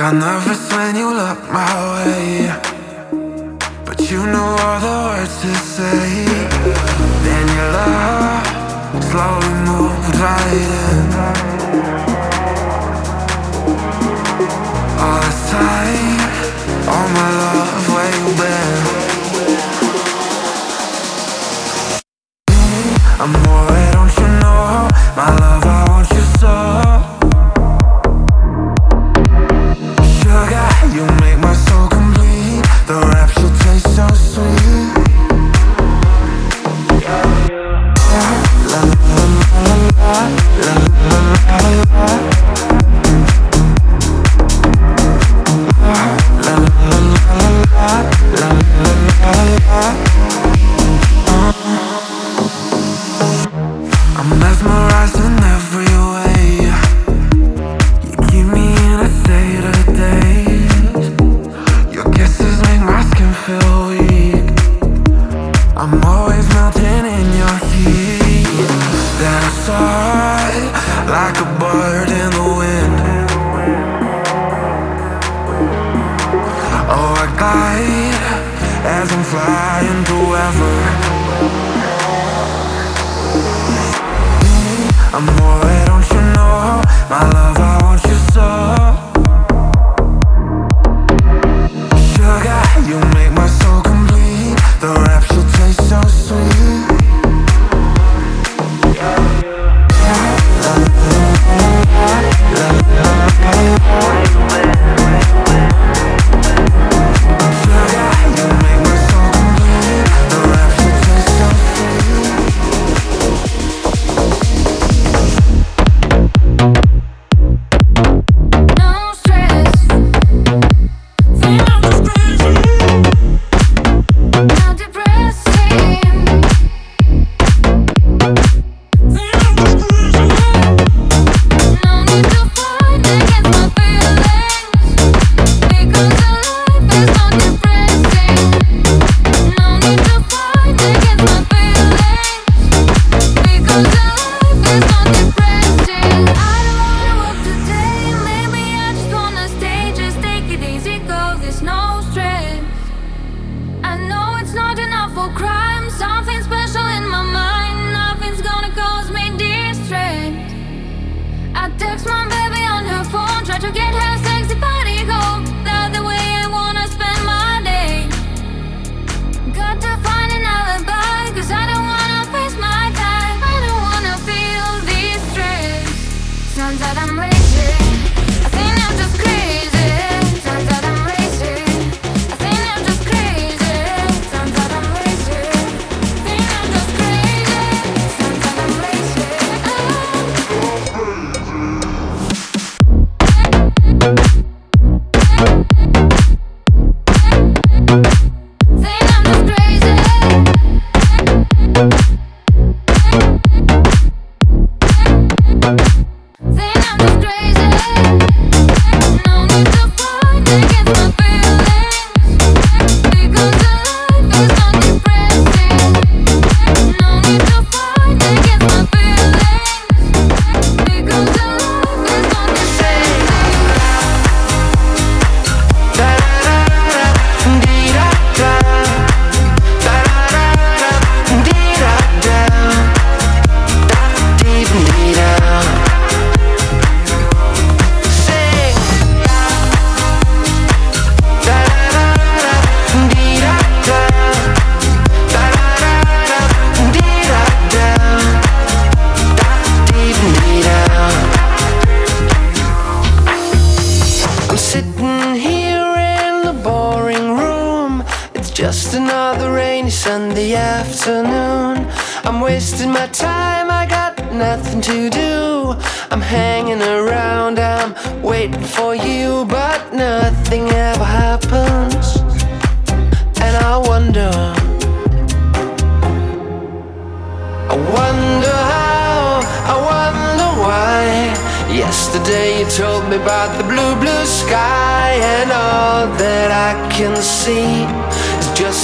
Got nervous when you look my way. But you know all the words to say. Then your love slowly moved right in. mesmerized Amore, don't you know my love? I. Just another rainy Sunday afternoon. I'm wasting my time, I got nothing to do. I'm hanging around, I'm waiting for you, but nothing ever happens. And I wonder, I wonder how, I wonder why. Yesterday you told me about the blue, blue sky and all that I can see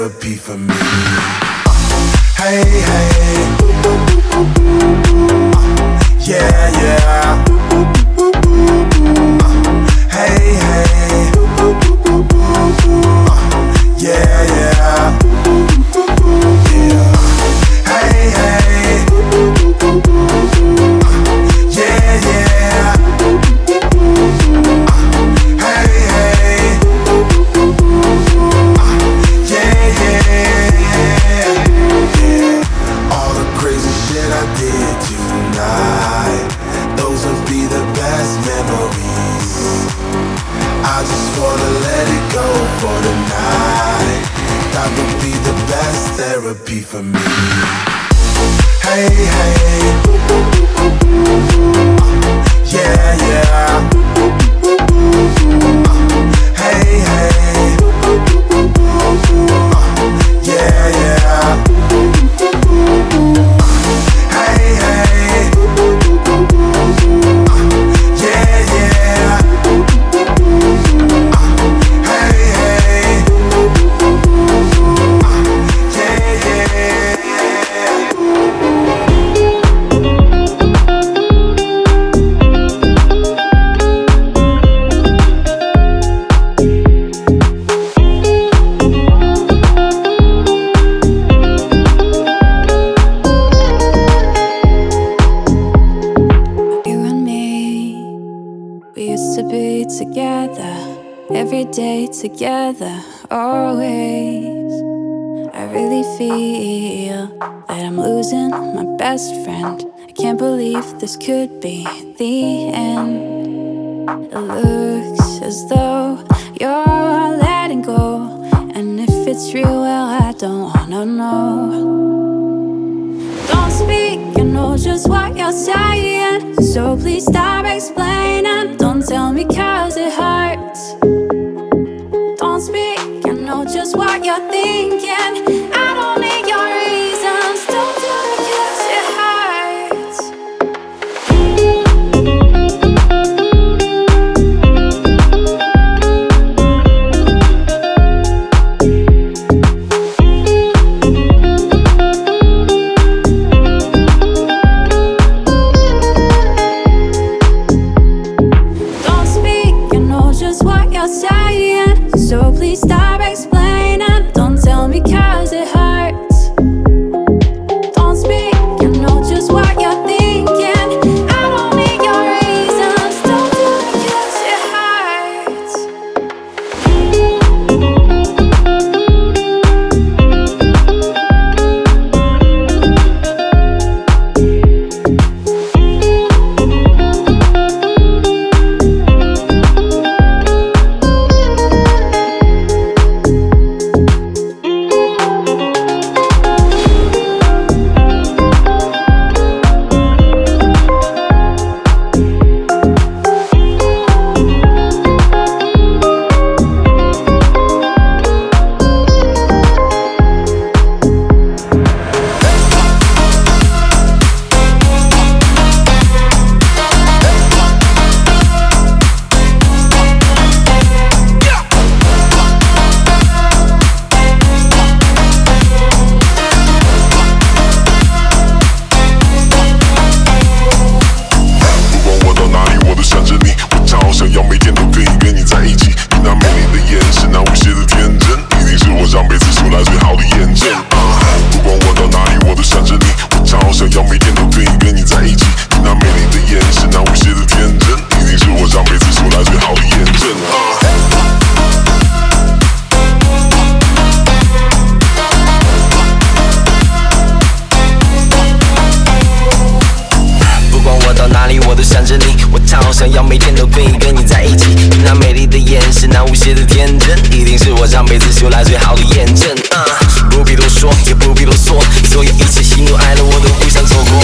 therapy for me. Hey, hey. Yeah, yeah. Yeah, together, always. I really feel that I'm losing my best friend. I can't believe this could be the end. It looks as though you're letting go, and if it's real, well, I don't wanna know. Don't speak, I know just what you're saying. So please stop explaining. Don't tell me cause it hurts. What you're thinking. 我上辈子修来最好的验证。啊，不必多说，也不必啰嗦，所有一切喜怒哀乐我都不想错过。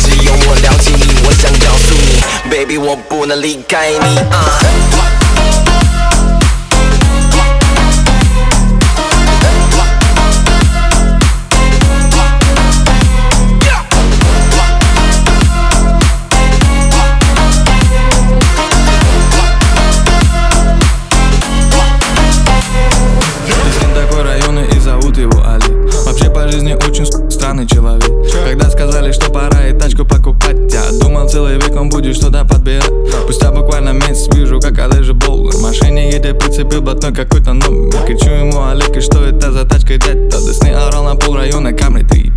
只有我了解你，我想告诉你，baby，我不能离开你。啊。Он будет что-то подбирать. Спустя буквально месяц вижу, как Олежа Болдер В машине едет, прицепил блатной какой-то номер. Кричу ему, Олег, и что это за тачка, дядь? Тогда сны орал на пол района Камри 3.5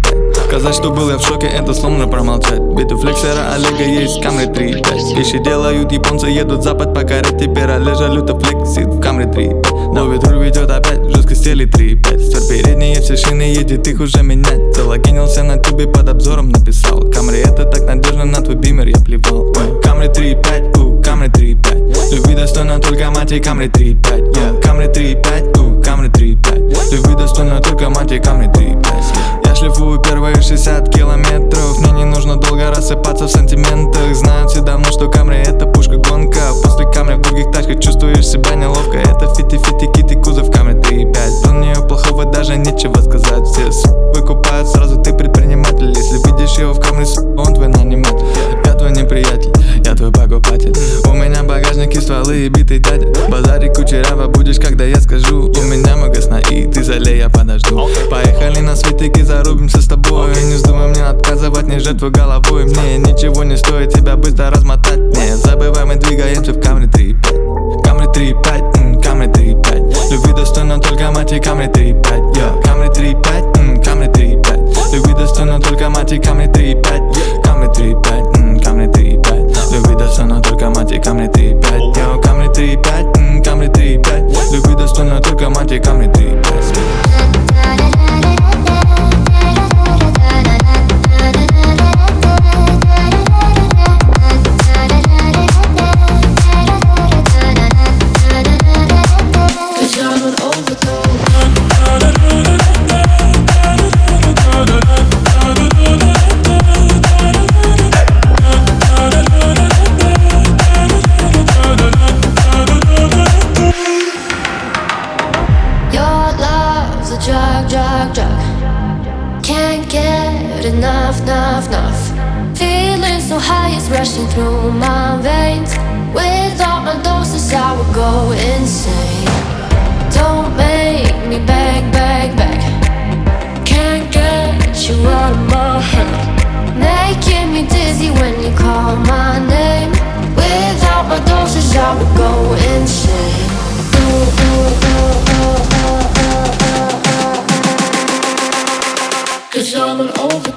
Сказать, что был я в шоке, это словно промолчать. Ведь флексера Олега есть Камри 3.5 Вещи делают японцы, едут запад покорять Теперь Олежа люто флексит в Камри 3.5 Но ветру ведет опять, жестко стели 3.5 Стер передние все шины, едет их уже менять. Залогинился на тубе под обзором написал. Камри это так надежно, на твой бимер я плевал. Камри 3.5, у, Камри 3.5 Любви достойна только мать и Камри 3.5 yeah. Камри 3.5, у, Камри 3.5 Любви достойна только мать и Камри 3.5 Я шлифую первые 60 километров. Мне не нужно долго рассыпаться в сантиментах. Знают все давно, что Камри это пушка гонка После Камри в других тачках чувствуешь себя неловко. Это фити-фити киты кузов Камри 3.5 Про нее плохого даже нечего сказать. Все с выкупают сразу ты предприниматель. Если видишь его в Камри, с он твой наниматель. Я твой неприятель, я твой покупатель У меня в багажнике стволы и битый дядя. Базарик кучерява будешь, когда я скажу. У меня много сна и ты залей, я подожду. Поехали на светики, зарубимся с тобой. Не вздумай мне отказывать, не жертвуй головой. Мне ничего не стоит тебя быстро размотать. Не забывай, мы двигаемся в Камри 3.5 Камри 3.5, м, Камри 3.5 Любви достойна только мать и Камри 3.5 I would go insane. Don't make me beg, beg, beg. Can't get you out of my head. Making me dizzy when you call my name. Without my dosage, I would go insane. Cause I'm an over.